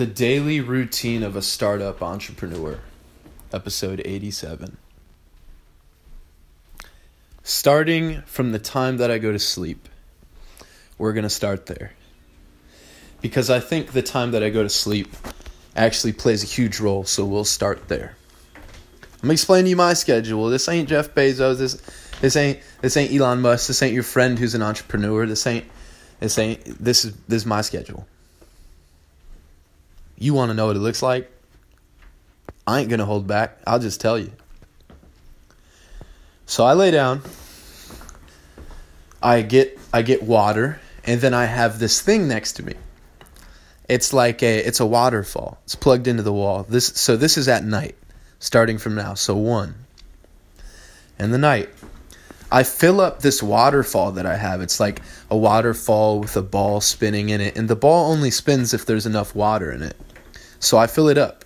The Daily Routine of a Startup Entrepreneur, episode 87. Starting from the time that I go to sleep, we're going to start there. Because I think the time that I go to sleep actually plays a huge role, so we'll start there. I'm gonna explain to you my schedule. This ain't Jeff Bezos. This this ain't this ain't Elon Musk. This ain't your friend who's an entrepreneur. This ain't this ain't this is this is my schedule. You want to know what it looks like? I ain't gonna hold back. I'll just tell you. So I lay down. I get I get water, and then I have this thing next to me. It's like a it's a waterfall. It's plugged into the wall. This so this is at night starting from now. So one. And the night, I fill up this waterfall that I have. It's like a waterfall with a ball spinning in it, and the ball only spins if there's enough water in it. So I fill it up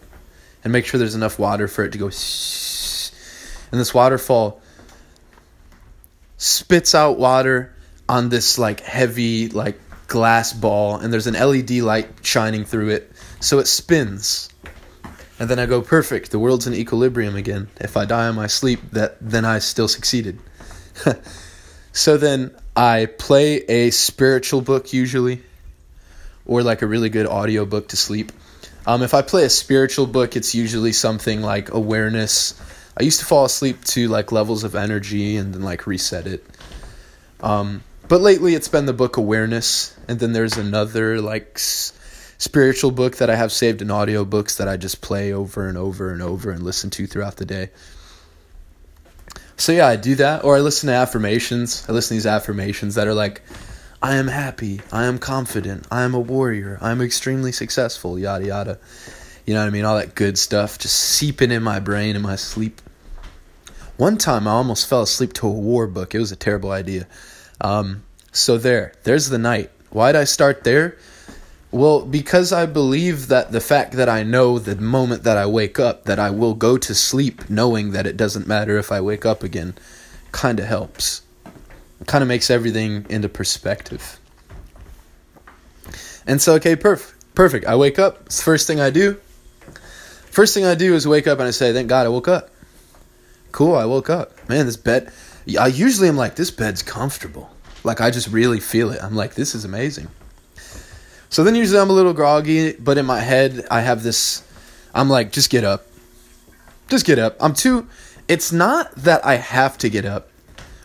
and make sure there's enough water for it to go. And this waterfall spits out water on this like heavy like glass ball, and there's an LED light shining through it, so it spins and then I go perfect. The world's in equilibrium again. If I die in my sleep, that then I still succeeded. so then I play a spiritual book usually, or like a really good audio book to sleep. Um, if I play a spiritual book, it's usually something like awareness. I used to fall asleep to like levels of energy and then like reset it. Um, but lately it's been the book awareness, and then there's another like. S- spiritual book that I have saved in audiobooks that I just play over and over and over and listen to throughout the day. So yeah, I do that or I listen to affirmations. I listen to these affirmations that are like I am happy, I am confident, I am a warrior, I am extremely successful, yada yada. You know what I mean? All that good stuff just seeping in my brain in my sleep. One time I almost fell asleep to a war book. It was a terrible idea. Um, so there, there's the night. Why'd I start there? Well, because I believe that the fact that I know the moment that I wake up that I will go to sleep knowing that it doesn't matter if I wake up again kind of helps. Kind of makes everything into perspective. And so, okay, perfect. Perfect. I wake up. It's the first thing I do. First thing I do is wake up and I say, thank God I woke up. Cool, I woke up. Man, this bed. I usually am like, this bed's comfortable. Like, I just really feel it. I'm like, this is amazing. So then usually I'm a little groggy, but in my head I have this I'm like just get up. Just get up. I'm too it's not that I have to get up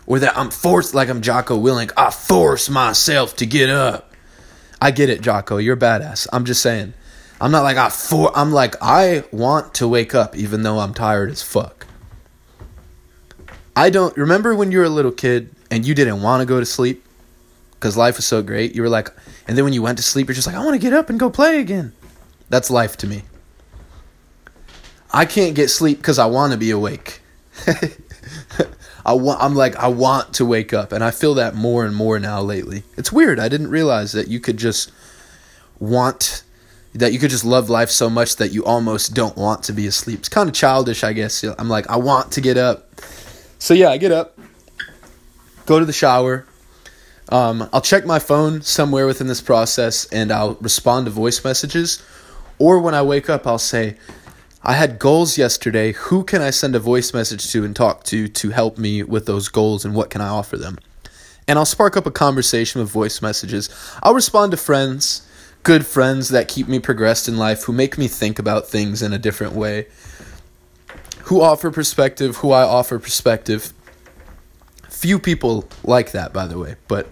or that I'm forced like I'm Jocko Willink. I force myself to get up. I get it, Jocko. You're badass. I'm just saying. I'm not like I for I'm like I want to wake up even though I'm tired as fuck. I don't remember when you were a little kid and you didn't want to go to sleep because life was so great. You were like, and then when you went to sleep, you're just like, I want to get up and go play again. That's life to me. I can't get sleep because I want to be awake. I want, I'm like, I want to wake up, and I feel that more and more now lately. It's weird. I didn't realize that you could just want, that you could just love life so much that you almost don't want to be asleep. It's kind of childish, I guess. I'm like, I want to get up. So yeah, I get up, go to the shower, um, I'll check my phone somewhere within this process and I'll respond to voice messages. Or when I wake up, I'll say, I had goals yesterday. Who can I send a voice message to and talk to to help me with those goals and what can I offer them? And I'll spark up a conversation with voice messages. I'll respond to friends, good friends that keep me progressed in life, who make me think about things in a different way, who offer perspective, who I offer perspective. Few people like that, by the way, but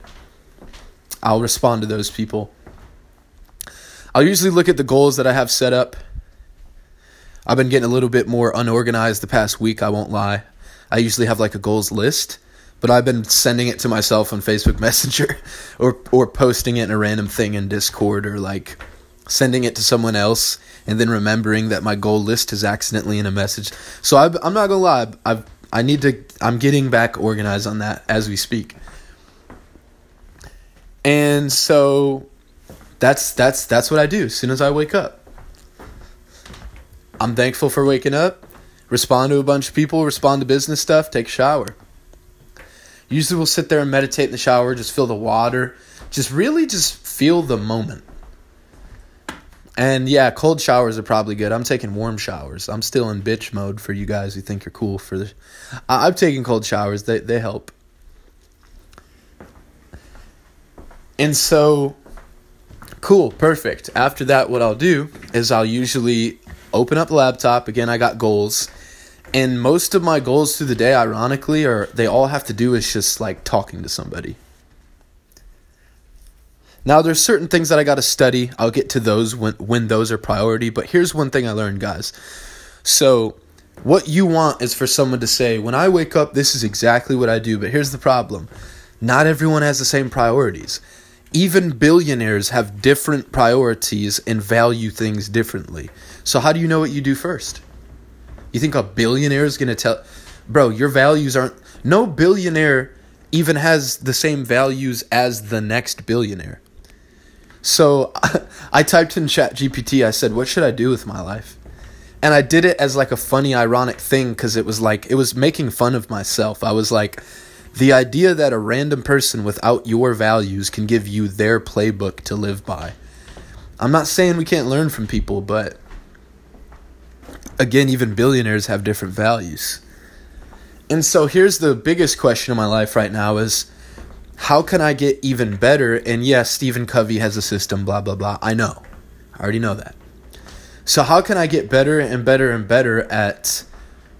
I'll respond to those people. I'll usually look at the goals that I have set up. I've been getting a little bit more unorganized the past week, I won't lie. I usually have like a goals list, but I've been sending it to myself on Facebook Messenger or or posting it in a random thing in Discord or like sending it to someone else and then remembering that my goal list is accidentally in a message. So i am not gonna lie, I've I need to. I'm getting back organized on that as we speak. And so that's that's that's what I do as soon as I wake up. I'm thankful for waking up, respond to a bunch of people, respond to business stuff, take a shower. Usually we'll sit there and meditate in the shower, just feel the water, just really just feel the moment. And yeah, cold showers are probably good. I'm taking warm showers. I'm still in bitch mode for you guys who think you're cool for the. I- I'm taking cold showers. They they help. And so, cool, perfect. After that, what I'll do is I'll usually open up the laptop. Again, I got goals. And most of my goals through the day, ironically, are they all have to do is just like talking to somebody. Now there's certain things that I got to study. I'll get to those when when those are priority, but here's one thing I learned, guys. So, what you want is for someone to say, "When I wake up, this is exactly what I do." But here's the problem. Not everyone has the same priorities. Even billionaires have different priorities and value things differently. So how do you know what you do first? You think a billionaire is going to tell Bro, your values aren't no billionaire even has the same values as the next billionaire. So I typed in Chat GPT. I said, "What should I do with my life?" And I did it as like a funny, ironic thing because it was like it was making fun of myself. I was like, the idea that a random person without your values can give you their playbook to live by. I'm not saying we can't learn from people, but again, even billionaires have different values. And so here's the biggest question in my life right now is how can I get even better? And yes, Stephen Covey has a system, blah, blah, blah. I know. I already know that. So, how can I get better and better and better at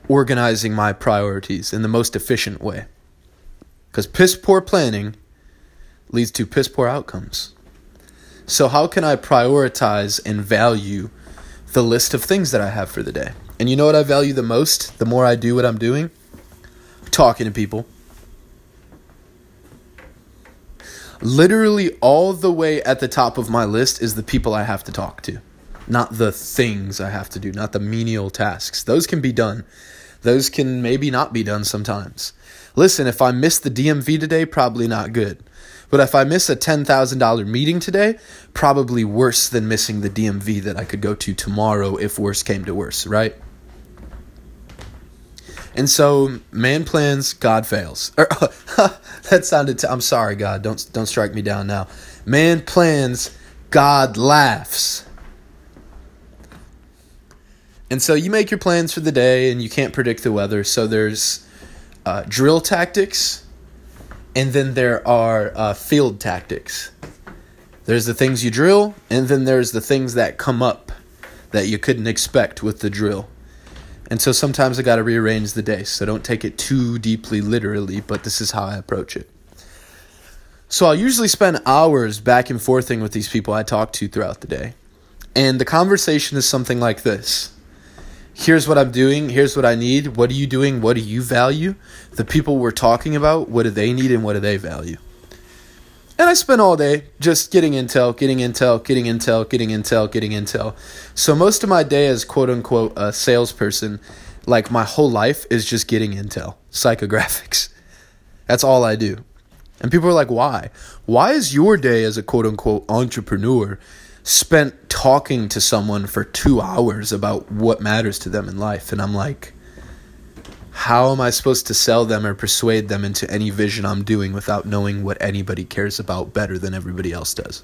organizing my priorities in the most efficient way? Because piss poor planning leads to piss poor outcomes. So, how can I prioritize and value the list of things that I have for the day? And you know what I value the most the more I do what I'm doing? Talking to people. Literally, all the way at the top of my list is the people I have to talk to, not the things I have to do, not the menial tasks. Those can be done. Those can maybe not be done sometimes. Listen, if I miss the DMV today, probably not good. But if I miss a $10,000 meeting today, probably worse than missing the DMV that I could go to tomorrow if worse came to worse, right? And so, man plans, God fails. that sounded. I'm sorry, God. Don't don't strike me down now. Man plans, God laughs. And so you make your plans for the day, and you can't predict the weather. So there's uh, drill tactics, and then there are uh, field tactics. There's the things you drill, and then there's the things that come up that you couldn't expect with the drill. And so sometimes I got to rearrange the day. So don't take it too deeply literally, but this is how I approach it. So I'll usually spend hours back and forthing with these people I talk to throughout the day. And the conversation is something like this. Here's what I'm doing. Here's what I need. What are you doing? What do you value? The people we're talking about, what do they need and what do they value? And I spent all day just getting intel, getting intel, getting intel, getting intel, getting intel. So most of my day as quote unquote a salesperson, like my whole life is just getting intel, psychographics. That's all I do. And people are like, why? Why is your day as a quote unquote entrepreneur spent talking to someone for two hours about what matters to them in life? And I'm like, how am I supposed to sell them or persuade them into any vision I'm doing without knowing what anybody cares about better than everybody else does?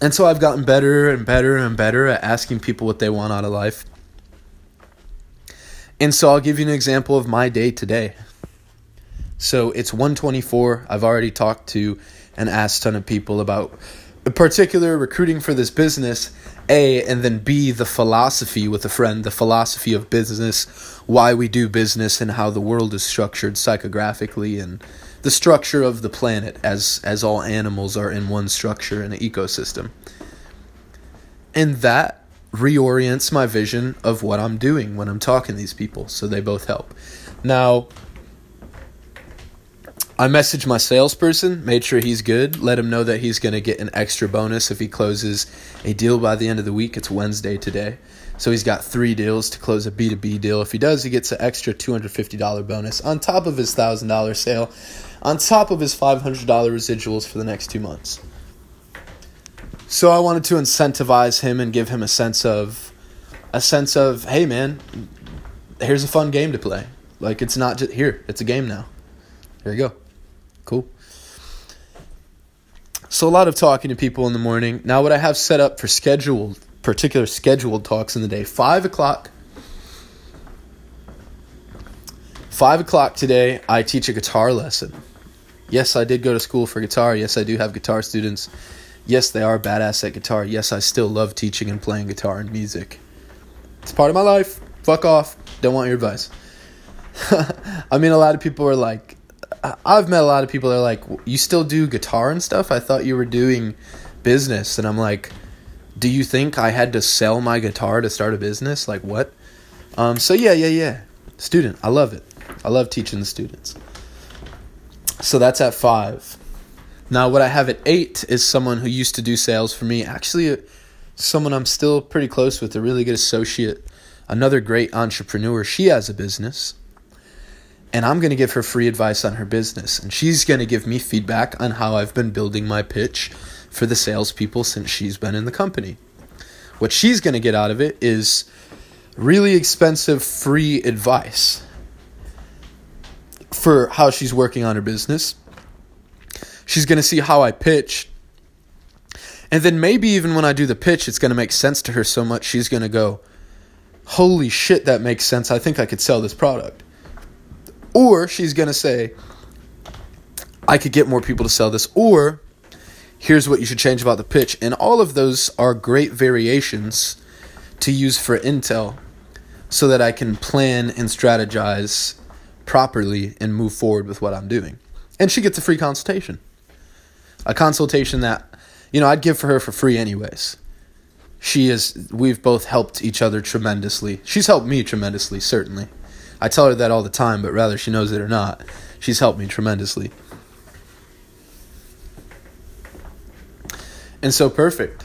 And so I've gotten better and better and better at asking people what they want out of life. And so I'll give you an example of my day today. So it's 124. I've already talked to and asked a ton of people about particular recruiting for this business a and then b the philosophy with a friend the philosophy of business why we do business and how the world is structured psychographically and the structure of the planet as as all animals are in one structure in an ecosystem. And that reorients my vision of what I'm doing when I'm talking to these people so they both help. Now I messaged my salesperson, made sure he's good, let him know that he's going to get an extra bonus if he closes a deal by the end of the week. It's Wednesday today. So he's got three deals to close a B2B deal. If he does, he gets an extra $250 bonus on top of his $1,000 sale, on top of his $500 residuals for the next two months. So I wanted to incentivize him and give him a sense of a sense of, hey man, here's a fun game to play. Like it's not just here, it's a game now. There you go. Cool. So a lot of talking to people in the morning. Now, what I have set up for scheduled, particular scheduled talks in the day, five o'clock. Five o'clock today, I teach a guitar lesson. Yes, I did go to school for guitar. Yes, I do have guitar students. Yes, they are badass at guitar. Yes, I still love teaching and playing guitar and music. It's part of my life. Fuck off. Don't want your advice. I mean, a lot of people are like, I've met a lot of people that are like, you still do guitar and stuff? I thought you were doing business. And I'm like, do you think I had to sell my guitar to start a business? Like, what? Um, so, yeah, yeah, yeah. Student. I love it. I love teaching the students. So that's at five. Now, what I have at eight is someone who used to do sales for me. Actually, someone I'm still pretty close with, a really good associate, another great entrepreneur. She has a business and I'm going to give her free advice on her business. And she's going to give me feedback on how I've been building my pitch for the salespeople since she's been in the company. What she's going to get out of it is really expensive free advice for how she's working on her business. She's going to see how I pitch. And then maybe even when I do the pitch, it's going to make sense to her so much she's going to go, Holy shit, that makes sense. I think I could sell this product. Or she's going to say, I could get more people to sell this. Or here's what you should change about the pitch. And all of those are great variations to use for Intel so that I can plan and strategize properly and move forward with what I'm doing. And she gets a free consultation. A consultation that, you know, I'd give for her for free anyways. She is, we've both helped each other tremendously. She's helped me tremendously, certainly. I tell her that all the time, but rather she knows it or not. She's helped me tremendously. And so perfect.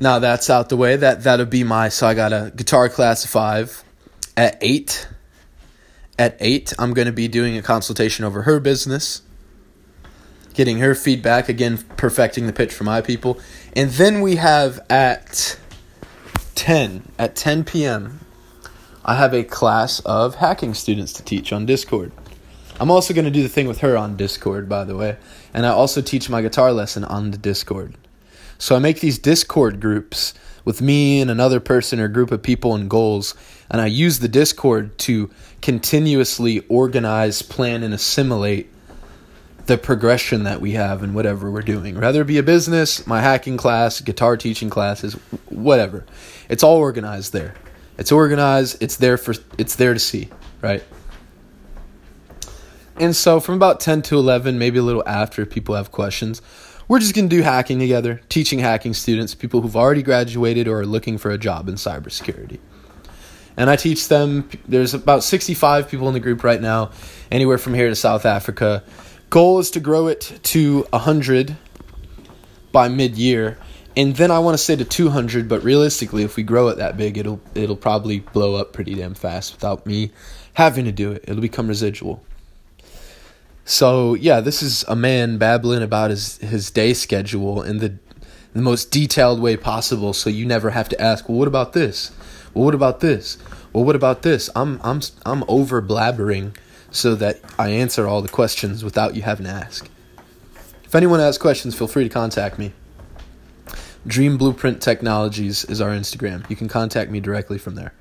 Now that's out the way. That that'll be my so I got a guitar class five at eight. At eight, I'm gonna be doing a consultation over her business, getting her feedback, again perfecting the pitch for my people. And then we have at ten, at ten PM, I have a class of hacking students to teach on Discord. I'm also going to do the thing with her on Discord, by the way. And I also teach my guitar lesson on the Discord. So I make these Discord groups with me and another person or group of people and goals. And I use the Discord to continuously organize, plan, and assimilate the progression that we have in whatever we're doing. Whether it be a business, my hacking class, guitar teaching classes, whatever. It's all organized there. It's organized. It's there for it's there to see, right? And so from about 10 to 11, maybe a little after if people have questions, we're just going to do hacking together, teaching hacking students, people who've already graduated or are looking for a job in cybersecurity. And I teach them, there's about 65 people in the group right now, anywhere from here to South Africa. Goal is to grow it to 100 by mid year and then I want to say to 200, but realistically, if we grow it that big, it'll it'll probably blow up pretty damn fast without me having to do it. It'll become residual. So yeah, this is a man babbling about his his day schedule in the the most detailed way possible, so you never have to ask. Well, what about this? Well, what about this? Well, what about this? I'm I'm I'm over blabbering so that I answer all the questions without you having to ask. If anyone has questions, feel free to contact me. Dream Blueprint Technologies is our Instagram. You can contact me directly from there.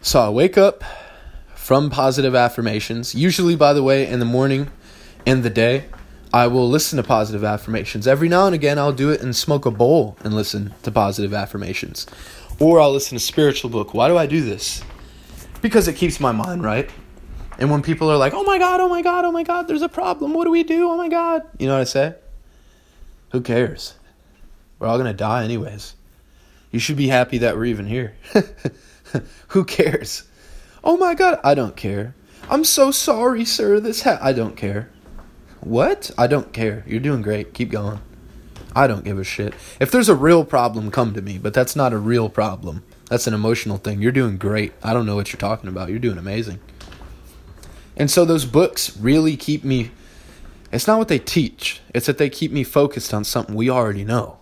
So I wake up from positive affirmations. Usually, by the way, in the morning and the day, I will listen to positive affirmations. Every now and again, I'll do it and smoke a bowl and listen to positive affirmations. Or I'll listen to spiritual book. Why do I do this? Because it keeps my mind right. And when people are like, oh my God, oh my God, oh my God, there's a problem. What do we do? Oh my God. You know what I say? Who cares? We're all going to die anyways. You should be happy that we're even here. Who cares? Oh my god, I don't care. I'm so sorry, sir. This ha- I don't care. What? I don't care. You're doing great. Keep going. I don't give a shit. If there's a real problem, come to me, but that's not a real problem. That's an emotional thing. You're doing great. I don't know what you're talking about. You're doing amazing. And so those books really keep me it's not what they teach, it's that they keep me focused on something we already know.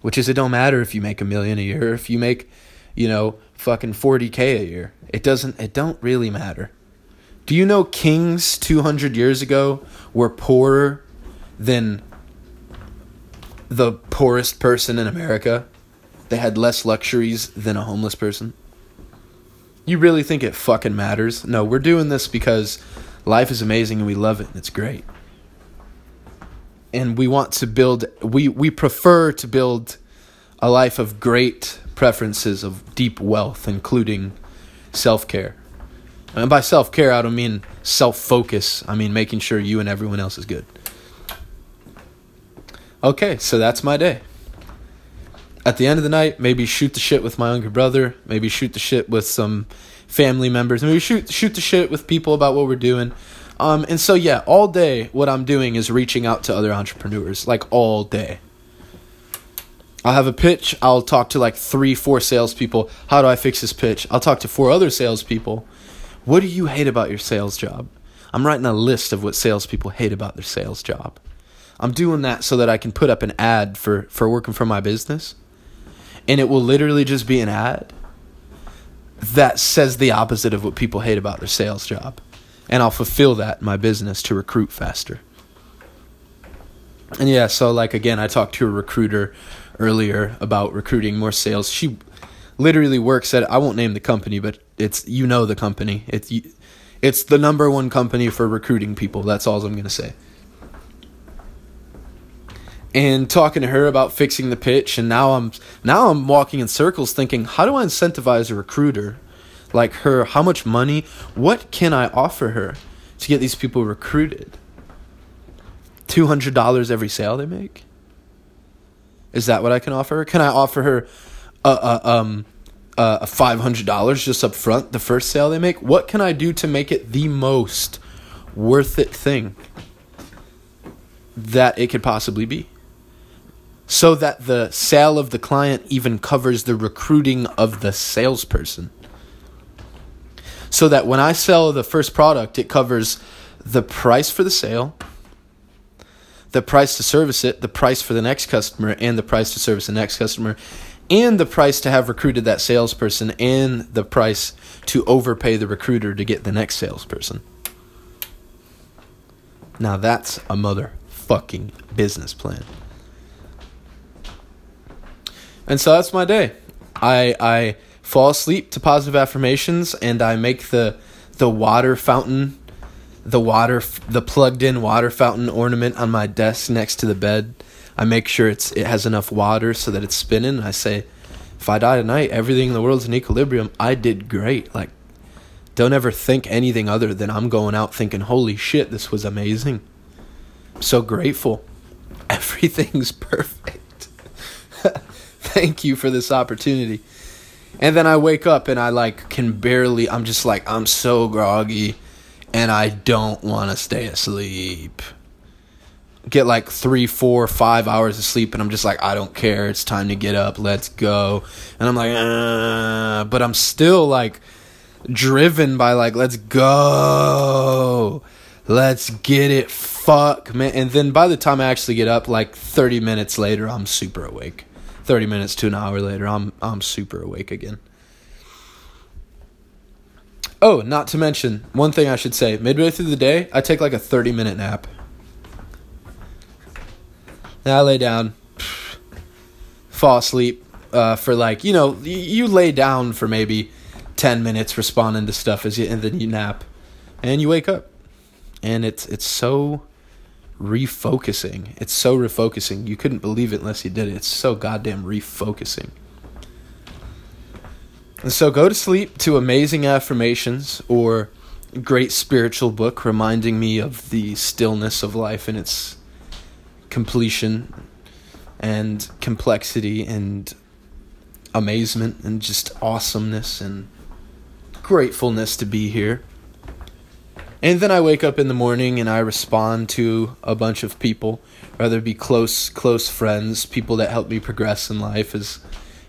Which is it don't matter if you make a million a year, if you make, you know, fucking 40k a year. It doesn't it don't really matter. Do you know kings 200 years ago were poorer than the poorest person in America? They had less luxuries than a homeless person? You really think it fucking matters? No, we're doing this because life is amazing and we love it and it's great. And we want to build we we prefer to build a life of great preferences of deep wealth including self-care. And by self-care I don't mean self-focus. I mean making sure you and everyone else is good. Okay, so that's my day at the end of the night, maybe shoot the shit with my younger brother, maybe shoot the shit with some family members, maybe shoot shoot the shit with people about what we're doing. Um, and so yeah, all day what I'm doing is reaching out to other entrepreneurs, like all day. I'll have a pitch. I'll talk to like three, four salespeople. How do I fix this pitch? I'll talk to four other salespeople. What do you hate about your sales job? I'm writing a list of what salespeople hate about their sales job. I'm doing that so that I can put up an ad for, for working for my business and it will literally just be an ad that says the opposite of what people hate about their sales job. And I'll fulfill that in my business to recruit faster. And yeah, so like again, I talked to a recruiter earlier about recruiting more sales. She literally works at I won't name the company, but it's you know the company. It's it's the number one company for recruiting people. That's all I'm going to say and talking to her about fixing the pitch and now I'm now I'm walking in circles thinking how do I incentivize a recruiter like her how much money what can I offer her to get these people recruited? $200 every sale they make? Is that what I can offer her? Can I offer her a, um a $500 just up front the first sale they make? What can I do to make it the most worth it thing that it could possibly be? So that the sale of the client even covers the recruiting of the salesperson. So that when I sell the first product, it covers the price for the sale, the price to service it, the price for the next customer, and the price to service the next customer, and the price to have recruited that salesperson, and the price to overpay the recruiter to get the next salesperson. Now that's a motherfucking business plan. And so that's my day. I I fall asleep to positive affirmations and I make the the water fountain the water the plugged in water fountain ornament on my desk next to the bed. I make sure it's it has enough water so that it's spinning. I say if I die tonight, everything in the world's in equilibrium. I did great. Like don't ever think anything other than I'm going out thinking, "Holy shit, this was amazing." I'm so grateful. Everything's perfect. thank you for this opportunity. And then I wake up and I like can barely I'm just like I'm so groggy and I don't want to stay asleep. Get like three, four, five hours of sleep, and I'm just like, I don't care. It's time to get up. Let's go. And I'm like, uh, but I'm still like driven by like, let's go. Let's get it. Fuck, man. And then by the time I actually get up, like 30 minutes later, I'm super awake. 30 minutes to an hour later, I'm I'm super awake again. Oh, not to mention, one thing I should say, midway through the day, I take like a 30 minute nap. And I lay down, fall asleep uh, for like, you know, you lay down for maybe 10 minutes responding to stuff as you, and then you nap. And you wake up. And it's it's so refocusing. It's so refocusing. You couldn't believe it unless you did it. It's so goddamn refocusing. And so go to sleep to amazing affirmations or great spiritual book reminding me of the stillness of life and its completion and complexity and amazement and just awesomeness and gratefulness to be here. And then I wake up in the morning and I respond to a bunch of people, whether it be close close friends, people that help me progress in life as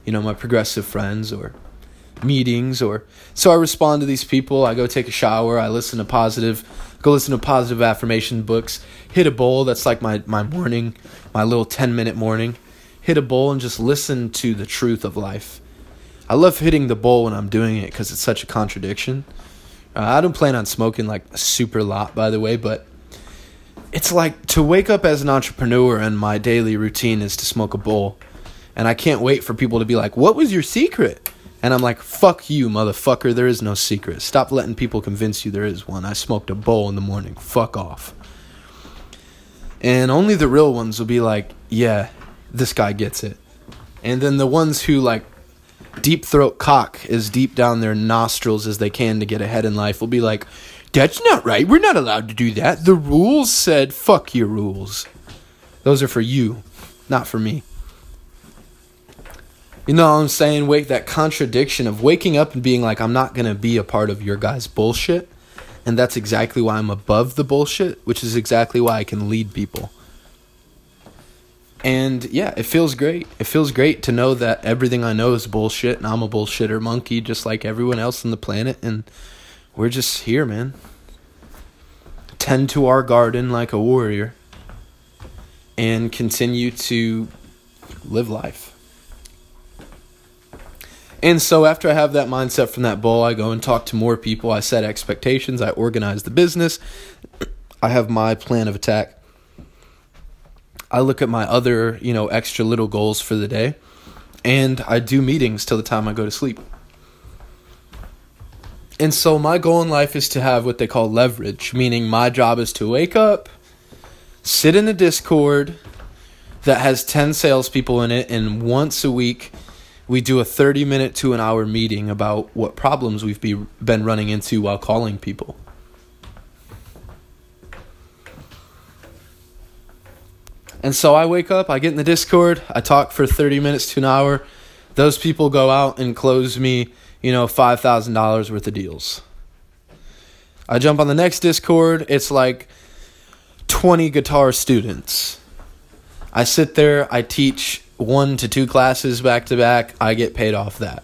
you know, my progressive friends or meetings or so I respond to these people, I go take a shower, I listen to positive go listen to positive affirmation books, hit a bowl, that's like my, my morning, my little ten minute morning. Hit a bowl and just listen to the truth of life. I love hitting the bowl when I'm doing it because it's such a contradiction Uh, I don't plan on smoking like a super lot, by the way, but it's like to wake up as an entrepreneur and my daily routine is to smoke a bowl. And I can't wait for people to be like, What was your secret? And I'm like, Fuck you, motherfucker. There is no secret. Stop letting people convince you there is one. I smoked a bowl in the morning. Fuck off. And only the real ones will be like, Yeah, this guy gets it. And then the ones who like deep throat cock as deep down their nostrils as they can to get ahead in life will be like, That's not right. We're not allowed to do that. The rules said, Fuck your rules. Those are for you, not for me. You know what I'm saying? Wake that contradiction of waking up and being like, I'm not going to be a part of your guys' bullshit. And that's exactly why I'm above the bullshit, which is exactly why I can lead people. And yeah, it feels great. It feels great to know that everything I know is bullshit and I'm a bullshitter monkey just like everyone else on the planet and we're just here, man. Tend to our garden like a warrior and continue to live life. And so after I have that mindset from that bowl, I go and talk to more people. I set expectations, I organize the business. I have my plan of attack I look at my other, you know, extra little goals for the day, and I do meetings till the time I go to sleep. And so my goal in life is to have what they call leverage, meaning my job is to wake up, sit in a Discord that has 10 salespeople in it, and once a week we do a 30 minute to an hour meeting about what problems we've be, been running into while calling people. And so I wake up, I get in the Discord, I talk for 30 minutes to an hour. Those people go out and close me, you know, $5,000 worth of deals. I jump on the next Discord, it's like 20 guitar students. I sit there, I teach one to two classes back to back, I get paid off that.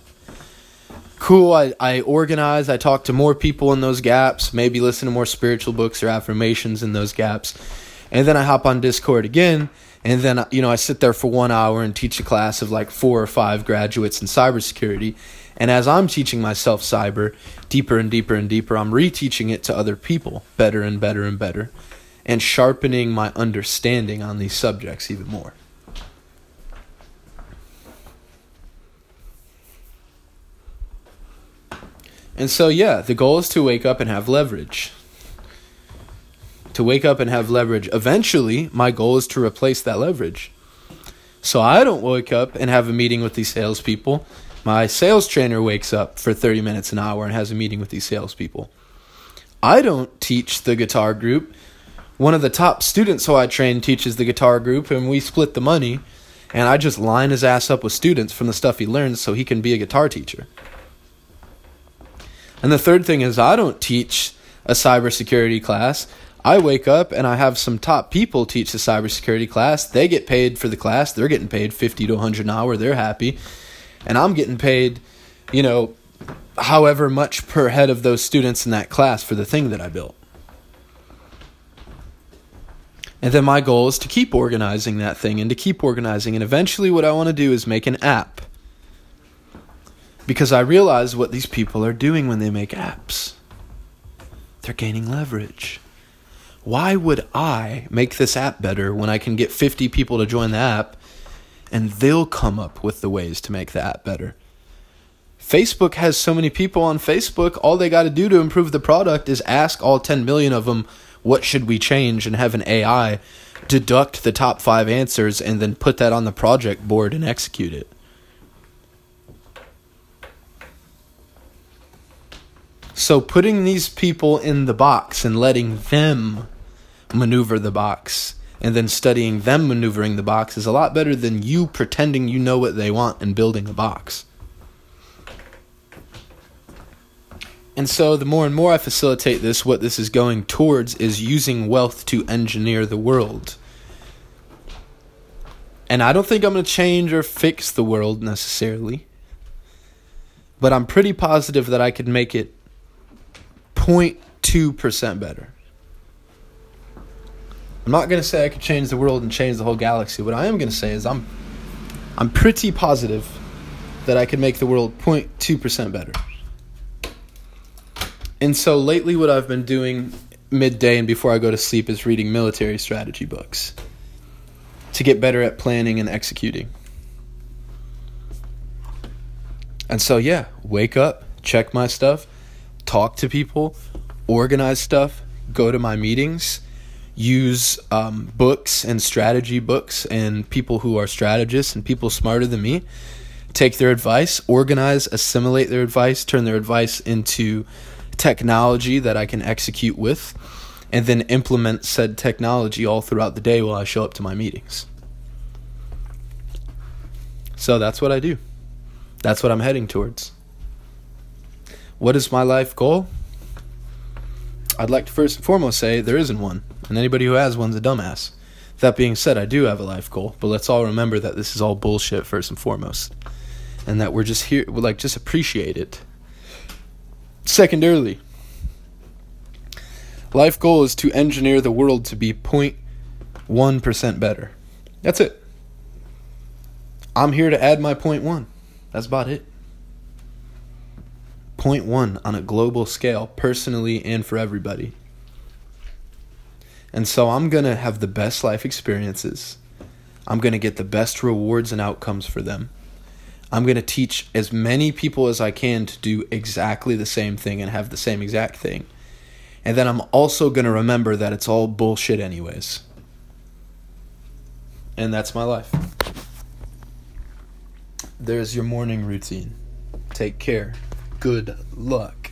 Cool, I, I organize, I talk to more people in those gaps, maybe listen to more spiritual books or affirmations in those gaps and then I hop on Discord again, and then you know I sit there for one hour and teach a class of like four or five graduates in cybersecurity. And as I'm teaching myself cyber deeper and deeper and deeper, I'm reteaching it to other people better and better and better, and sharpening my understanding on these subjects even more. And so, yeah, the goal is to wake up and have leverage to wake up and have leverage. Eventually, my goal is to replace that leverage. So I don't wake up and have a meeting with these salespeople. My sales trainer wakes up for 30 minutes an hour and has a meeting with these salespeople. I don't teach the guitar group. One of the top students who I train teaches the guitar group, and we split the money. And I just line his ass up with students from the stuff he learns so he can be a guitar teacher. And the third thing is, I don't teach a cybersecurity class. I wake up and I have some top people teach the cybersecurity class. They get paid for the class. They're getting paid 50 to 100 an hour. They're happy. And I'm getting paid, you know, however much per head of those students in that class for the thing that I built. And then my goal is to keep organizing that thing and to keep organizing. And eventually, what I want to do is make an app. Because I realize what these people are doing when they make apps. They're gaining leverage why would I make this app better when I can get 50 people to join the app and they'll come up with the ways to make the app better? Facebook has so many people on Facebook, all they got to do to improve the product is ask all 10 million of them, what should we change, and have an AI deduct the top five answers and then put that on the project board and execute it. So putting these people in the box and letting them maneuver the box and then studying them maneuvering the box is a lot better than you pretending you know what they want and building a box. And so, the more and more I facilitate this, what this is going towards is using wealth to engineer the world. And I don't think I'm going to change or fix the world necessarily, but I'm pretty positive that I could make it 0.2% better. I'm not going to say I could change the world and change the whole galaxy. What I am going to say is I'm I'm pretty positive that I could make the world 0.2% better. And so lately, what I've been doing midday and before I go to sleep is reading military strategy books to get better at planning and executing. And so, yeah, wake up, check my stuff, talk to people, organize stuff, go to my meetings, use um, books and strategy books and people who are strategists and people smarter than me, take their advice, organize, assimilate their advice, turn their advice into technology that I can execute with, and then implement said technology all throughout the day while I show up to my meetings. So that's what I do. That's what I'm heading towards. What is my life goal? I'd like to first and foremost say there isn't one, and anybody who has one's a dumbass. That being said, I do have a life goal, but let's all remember that this is all bullshit first and foremost, and that we're just here, we like just appreciate it. Secondarily, life goal is to engineer the world to be 0.1% better. That's it. I'm here to add my point one. That's about it. Point one on a global scale, personally and for everybody. And so I'm going to have the best life experiences. I'm going to get the best rewards and outcomes for them. I'm going to teach as many people as I can to do exactly the same thing and have the same exact thing. And then I'm also going to remember that it's all bullshit, anyways. And that's my life. There's your morning routine. Take care. Good luck.